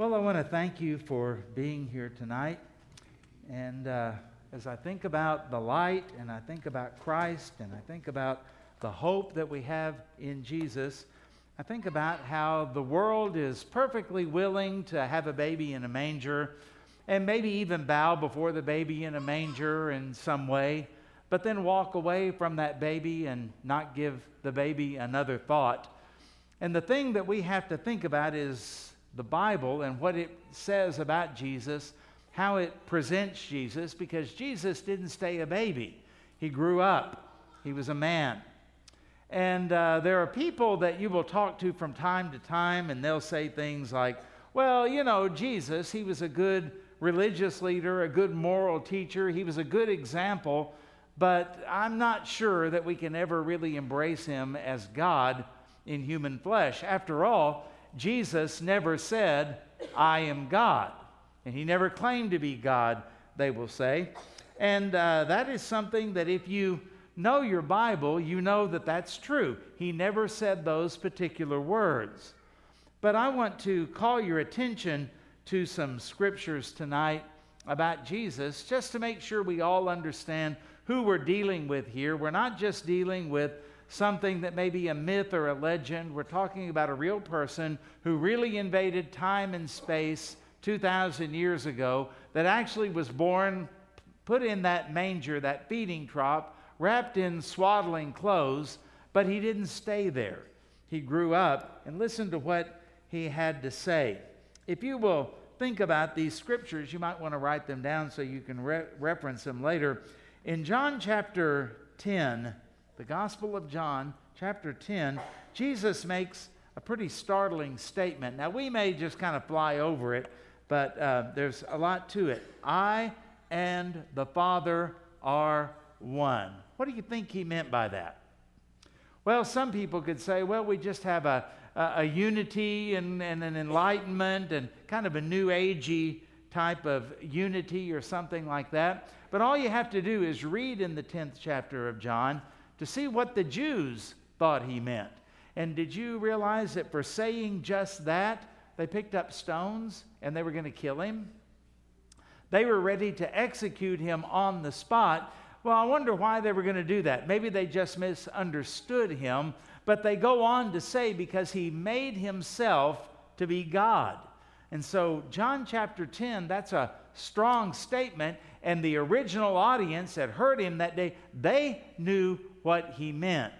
Well, I want to thank you for being here tonight. And uh, as I think about the light, and I think about Christ, and I think about the hope that we have in Jesus, I think about how the world is perfectly willing to have a baby in a manger and maybe even bow before the baby in a manger in some way, but then walk away from that baby and not give the baby another thought. And the thing that we have to think about is the Bible and what it says about Jesus, how it presents Jesus, because Jesus didn't stay a baby. He grew up, he was a man. And uh, there are people that you will talk to from time to time, and they'll say things like, Well, you know, Jesus, he was a good religious leader, a good moral teacher, he was a good example, but I'm not sure that we can ever really embrace him as God in human flesh. After all, Jesus never said, I am God. And he never claimed to be God, they will say. And uh, that is something that if you know your Bible, you know that that's true. He never said those particular words. But I want to call your attention to some scriptures tonight about Jesus just to make sure we all understand who we're dealing with here. We're not just dealing with something that may be a myth or a legend. We're talking about a real person who really invaded time and space 2,000 years ago, that actually was born, put in that manger, that feeding trough, wrapped in swaddling clothes, but he didn't stay there. He grew up and listened to what he had to say. If you will think about these scriptures, you might want to write them down so you can re- reference them later. In John chapter 10, the Gospel of John, chapter 10, Jesus makes a pretty startling statement. Now, we may just kind of fly over it, but uh, there's a lot to it. I and the Father are one. What do you think he meant by that? Well, some people could say, well, we just have a, a, a unity and, and, an enlightenment and kind of a new agey type of unity or something like that. But all you have to do is read in the 10th chapter of John to see what the Jews thought he meant. And did you realize that for saying just that, they picked up stones and they were going to kill him? They were ready to execute him on the spot. Well, I wonder why they were going to do that. Maybe they just misunderstood him, but they go on to say because he made himself to be God. And so, John chapter 10, that's a strong statement. And the original audience that heard him that day, they knew what he meant.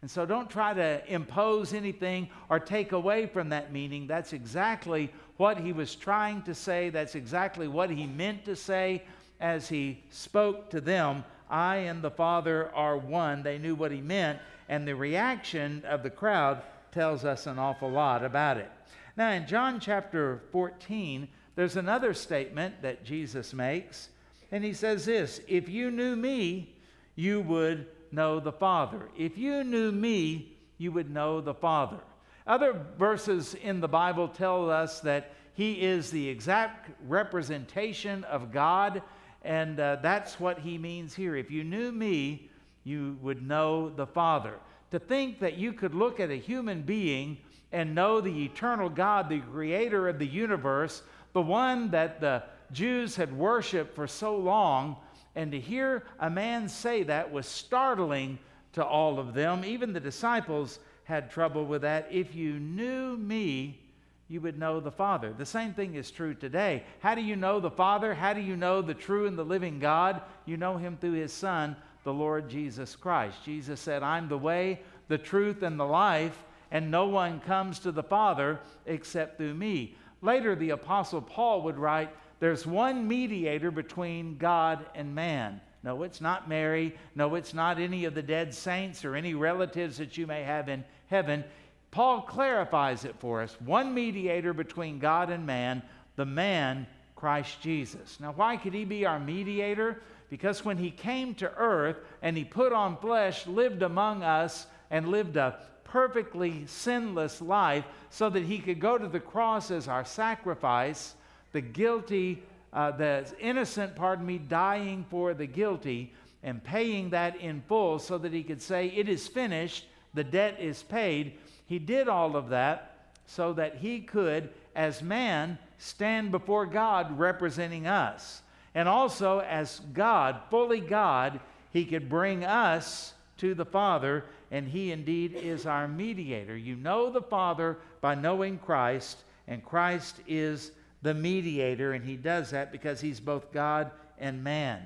And so, don't try to impose anything or take away from that meaning. That's exactly what he was trying to say. That's exactly what he meant to say as he spoke to them. I and the Father are one. They knew what he meant. And the reaction of the crowd tells us an awful lot about it. Now, in John chapter 14, there's another statement that Jesus makes, and he says this If you knew me, you would know the Father. If you knew me, you would know the Father. Other verses in the Bible tell us that he is the exact representation of God, and uh, that's what he means here. If you knew me, you would know the Father. To think that you could look at a human being and know the eternal God, the creator of the universe, the one that the Jews had worshiped for so long, and to hear a man say that was startling to all of them. Even the disciples had trouble with that. If you knew me, you would know the Father. The same thing is true today. How do you know the Father? How do you know the true and the living God? You know him through his Son, the Lord Jesus Christ. Jesus said, I'm the way, the truth, and the life and no one comes to the Father except through me. Later, the Apostle Paul would write, There's one mediator between God and man. No, it's not Mary. No, it's not any of the dead saints or any relatives that you may have in heaven. Paul clarifies it for us one mediator between God and man, the man, Christ Jesus. Now, why could he be our mediator? Because when he came to earth and he put on flesh, lived among us, and lived a perfectly sinless life so that he could go to the cross as our sacrifice, the guilty, uh, the innocent, pardon me, dying for the guilty and paying that in full so that he could say, It is finished, the debt is paid. He did all of that so that he could, as man, stand before God representing us. And also, as God, fully God, he could bring us to the Father, and he indeed is our mediator. You know the Father by knowing Christ, and Christ is the mediator, and he does that because he's both God and man.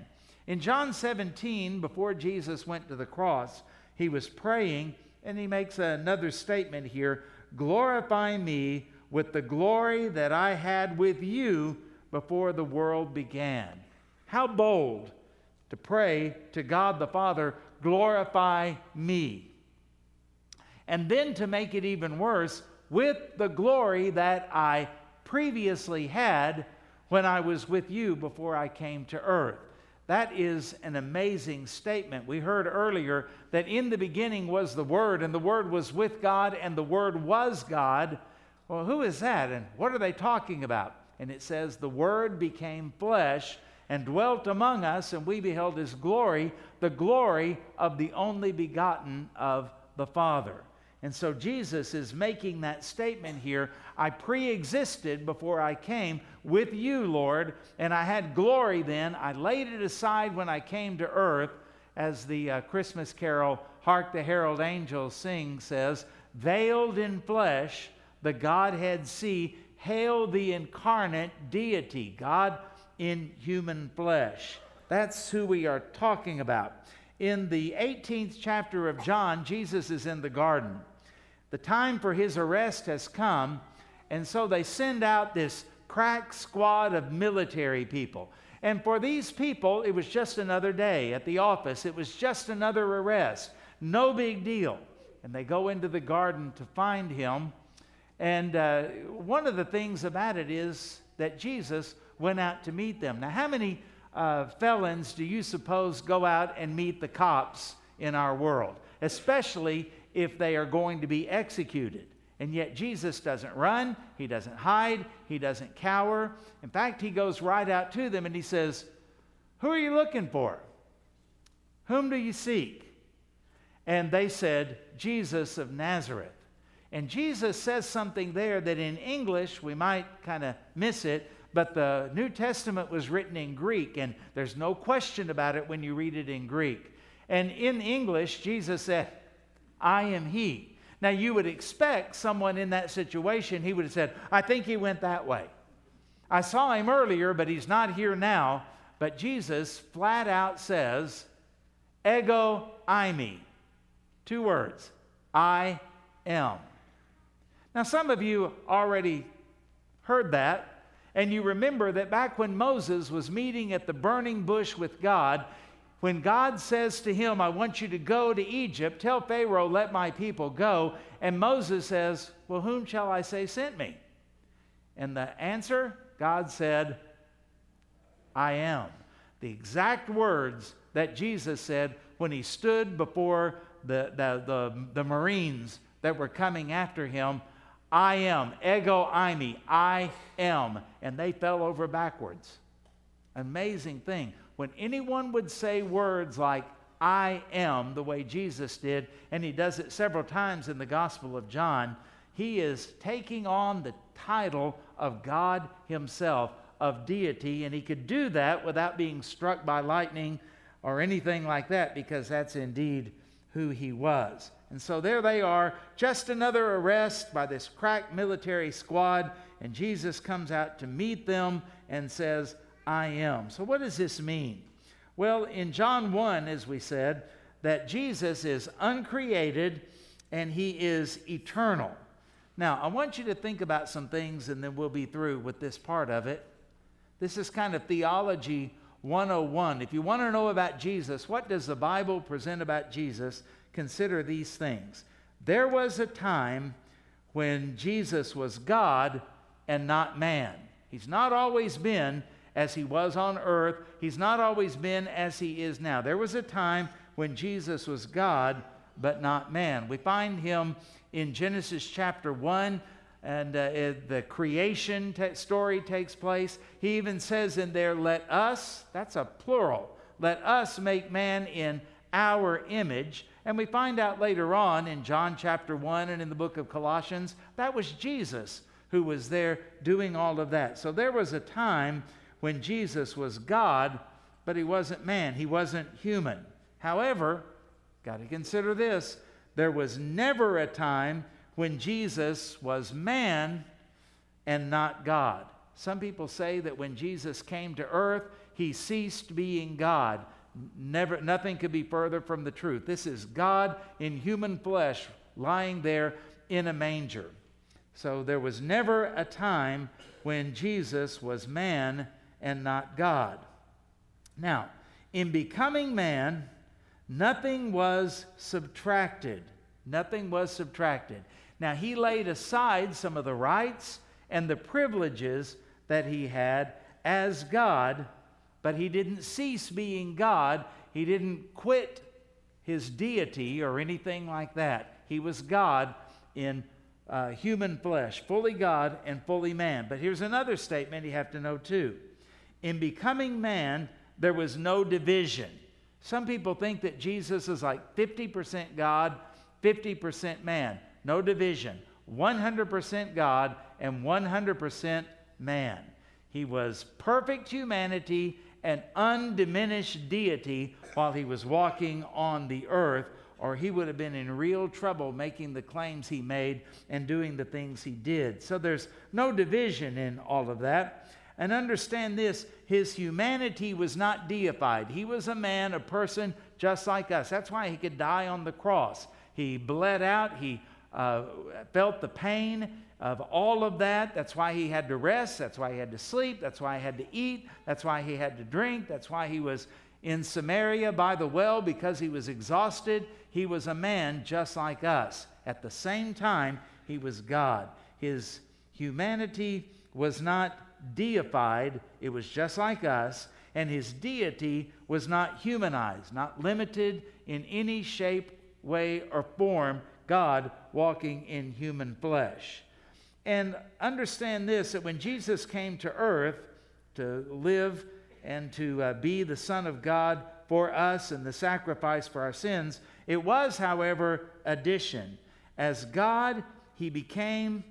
In John 17, before Jesus went to the cross, he was praying, and he makes another statement here Glorify me with the glory that I had with you before the world began. How bold to pray to God the Father, glorify me. And then to make it even worse, with the glory that I previously had when I was with you before I came to earth. That is an amazing statement. We heard earlier that in the beginning was the Word, and the Word was with God, and the Word was God. Well, who is that, and what are they talking about? And it says, The Word became flesh and dwelt among us, and we beheld His glory, the glory of the only begotten of the Father. And so Jesus is making that statement here I pre existed before I came with you, Lord, and I had glory then. I laid it aside when I came to earth, as the uh, Christmas carol, Hark the Herald Angels Sing, says, veiled in flesh, the Godhead see, hail the incarnate deity, God in human flesh. That's who we are talking about. In the 18th chapter of John, Jesus is in the garden. The time for his arrest has come, and so they send out this crack squad of military people. And for these people, it was just another day at the office, it was just another arrest. No big deal. And they go into the garden to find him. And uh, one of the things about it is that Jesus went out to meet them. Now, how many uh, felons do you suppose go out and meet the cops in our world? Especially if they are going to be executed. And yet Jesus doesn't run, he doesn't hide, he doesn't cower. In fact, he goes right out to them and he says, Who are you looking for? Whom do you seek? And they said, Jesus of Nazareth. And Jesus says something there that in English we might kind of miss it, but the New Testament was written in Greek, and there's no question about it when you read it in Greek. And in English, Jesus said, I am he. Now, you would expect someone in that situation, he would have said, I think he went that way. I saw him earlier, but he's not here now. But Jesus flat out says, Ego eimi. Two words, I am. Now, some of you already heard that, and you remember that back when Moses was meeting at the burning bush with God, when God says to him, I want you to go to Egypt, tell Pharaoh, let my people go. And Moses says, Well, whom shall I say sent me? And the answer, God said, I am. The exact words that Jesus said when he stood before the, the, the, the Marines that were coming after him I am, ego eimi, I am. And they fell over backwards. Amazing thing when anyone would say words like, I am, the way Jesus did, and he does it several times in the Gospel of John, he is taking on the title of God Himself, of deity, and he could do that without being struck by lightning or anything like that, because that's indeed who he was. And so there they are, just another arrest by this crack military squad, and Jesus comes out to meet them and says, I am. So, what does this mean? Well, in John 1, as we said, that Jesus is uncreated and he is eternal. Now, I want you to think about some things and then we'll be through with this part of it. This is kind of theology 101. If you want to know about Jesus, what does the Bible present about Jesus? Consider these things. There was a time when Jesus was God and not man. He's not always been, as he was on earth. He's not always been as he is now. There was a time when Jesus was God, but not man. We find him in Genesis chapter 1, and uh, the creation t- story takes place. He even says in there, Let us, that's a plural, let us make man in our image. And we find out later on in John chapter 1 and in the book of Colossians, that was Jesus who was there doing all of that. So there was a time when Jesus was God, but he wasn't man, he wasn't human. However, got to consider this there was never a time when Jesus was man and not God. Some people say that when Jesus came to earth, he ceased being God. Never, nothing could be further from the truth. This is God in human flesh lying there in a manger. So there was never a time when Jesus was man and not God. Now, in becoming man, nothing was subtracted. Nothing was subtracted. Now, he laid aside some of the rights and the privileges that he had as God, but he didn't cease being God. He didn't quit his deity or anything like that. He was God in uh, human flesh, fully God and fully man. But here's another statement you have to know too. In becoming man, there was no division. Some people think that Jesus is like 50% God, 50% man. No division. 100% God and 100% man. He was perfect humanity and undiminished deity while he was walking on the earth, or he would have been in real trouble making the claims he made and doing the things he did. So there's no division in all of that. And understand this his humanity was not deified. He was a man, a person just like us. That's why he could die on the cross. He bled out, he uh, felt the pain of all of that. That's why he had to rest. That's why he had to sleep. That's why he had to eat. That's why he had to drink. That's why he was in Samaria by the well because he was exhausted. He was a man just like us. At the same time, he was God. His humanity was not deified, it was just like us. And his deity was not humanized, not limited in any shape, way, or form God walking in human flesh. And understand this that when Jesus came to earth to live and to uh, be the Son of God for us and the sacrifice for our sins, it was, however, addition. As God, he became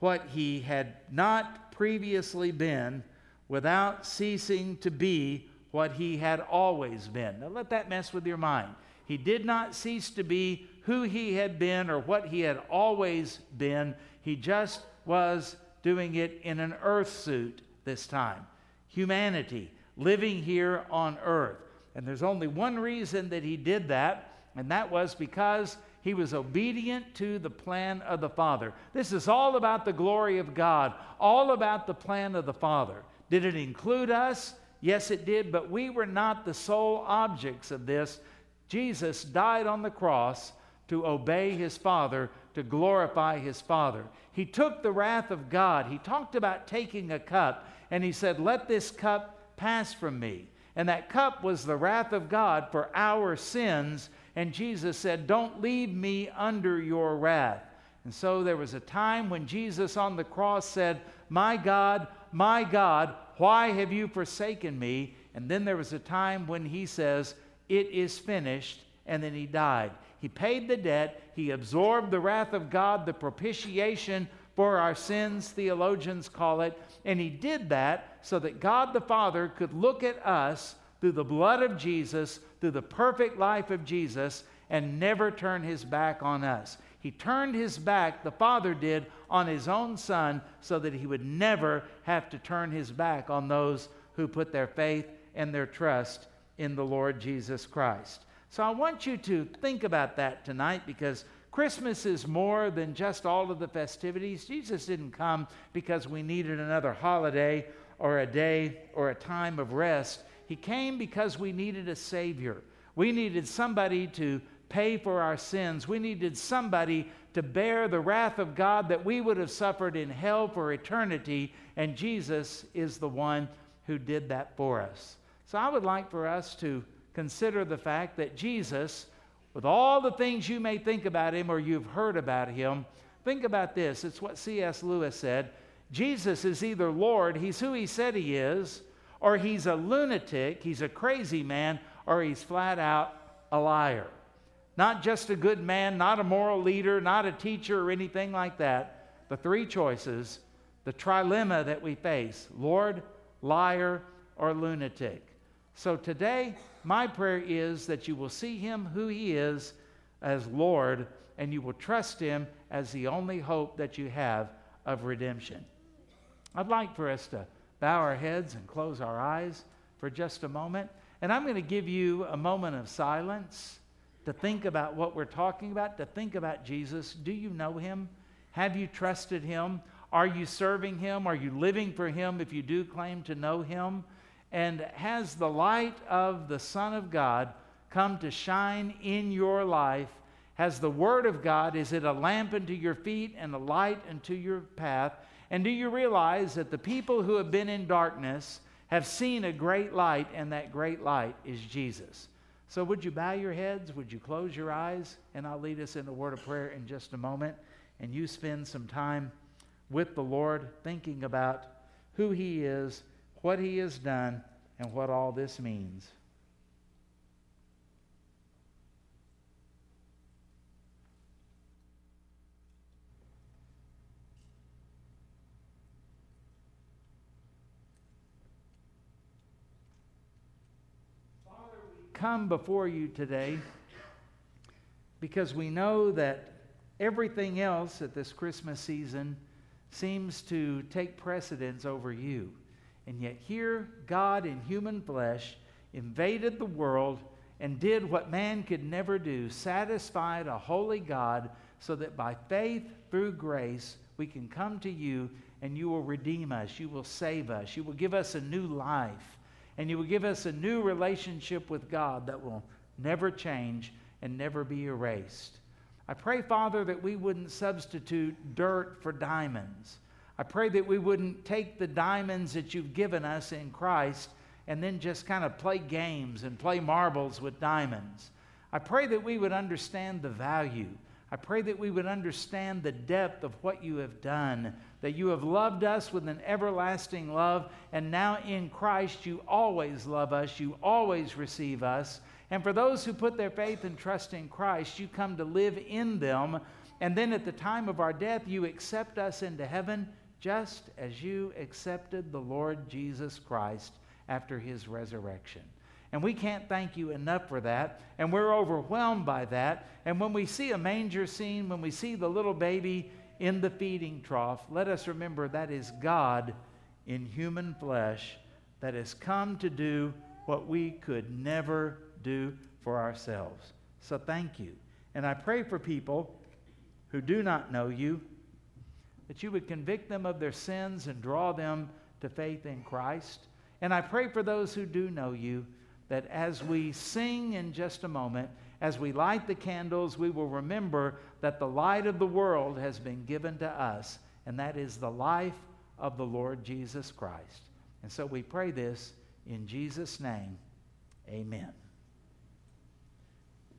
what he had not previously been without ceasing to be what he had always been. Now let that mess with your mind. He did not cease to be who he had been or what he had always been. He just was doing it in an earth suit this time. Humanity, living here on earth. And there's only one reason that he did that, and that was because he was obedient to the plan of the Father. This is all about the glory of God, all about the plan of the Father. Did it include us? Yes, it did, but we were not the sole objects of this. Jesus died on the cross to obey his Father, to glorify his Father. He took the wrath of God. He talked about taking a cup, and he said, Let this cup pass from me. And that cup was the wrath of God for our sins. And Jesus said, Don't leave me under your wrath. And so there was a time when Jesus on the cross said, My God, my God, why have you forsaken me? And then there was a time when he says, It is finished. And then he died. He paid the debt. He absorbed the wrath of God, the propitiation for our sins, theologians call it. And he did that so that God the Father could look at us through the blood of Jesus, through the perfect life of Jesus, and never turn his back on us. He turned his back, the Father did, on his own Son so that he would never have to turn his back on those who put their faith and their trust in the Lord Jesus Christ. So I want you to think about that tonight because Christmas is more than just all of the festivities. Jesus didn't come because we needed another holiday or a day or a time of rest. He came because we needed a Savior. We needed somebody to pay for our sins. We needed somebody to bear the wrath of God that we would have suffered in hell for eternity. And Jesus is the one who did that for us. So I would like for us to consider the fact that Jesus, with all the things you may think about him or you've heard about him, think about this. It's what C.S. Lewis said. Jesus is either Lord, he's who he said he is, or he's a lunatic, he's a crazy man, or he's flat out a liar. Not just a good man, not a moral leader, not a teacher or anything like that, the three choices, the trilemma that we face Lord, liar, or lunatic. So today, my prayer is that you will see him who he is as Lord and you will trust him as the only hope that you have of redemption. I'd like for us to bow our heads and close our eyes for just a moment. And I'm going to give you a moment of silence to think about what we're talking about, to think about Jesus. Do you know him? Have you trusted him? Are you serving him? Are you living for him if you do claim to know him? And has the light of the Son of God come to shine in your life? Has the Word of God, is it a lamp unto your feet and a light unto your path? And do you realize that the people who have been in darkness have seen a great light, and that great light is Jesus? So, would you bow your heads? Would you close your eyes? And I'll lead us in a word of prayer in just a moment. And you spend some time with the Lord thinking about who He is, what He has done, and what all this means. Come before you today because we know that everything else at this Christmas season seems to take precedence over you. And yet, here, God in human flesh invaded the world and did what man could never do satisfied a holy God so that by faith through grace we can come to you and you will redeem us, you will save us, you will give us a new life and you will give us a new relationship with God that will never change and never be erased. I pray, Father, that we wouldn't substitute dirt for diamonds. I pray that we wouldn't take the diamonds that you've given us in Christ and then just kind of play games and play marbles with diamonds. I pray that we would understand the value. I pray that we would understand the depth of what you have done, that you have loved us with an everlasting love, and now in Christ you always love us, you always receive us. And for those who put their faith and trust in Christ, you come to live in them. And then at the time of our death, you accept us into heaven just as you accepted the Lord Jesus Christ after his resurrection. And we can't thank you enough for that. And we're overwhelmed by that. And when we see a manger scene, when we see the little baby in the feeding trough, let us remember that is God in human flesh that has come to do what we could never do for ourselves. So thank you. And I pray for people who do not know you that you would convict them of their sins and draw them to faith in Christ. And I pray for those who do know you that as we sing in just a moment, as we light the candles, we will remember that the light of the world has been given to us, and that is the life of the Lord Jesus Christ. And so we pray this in Jesus' name. Amen.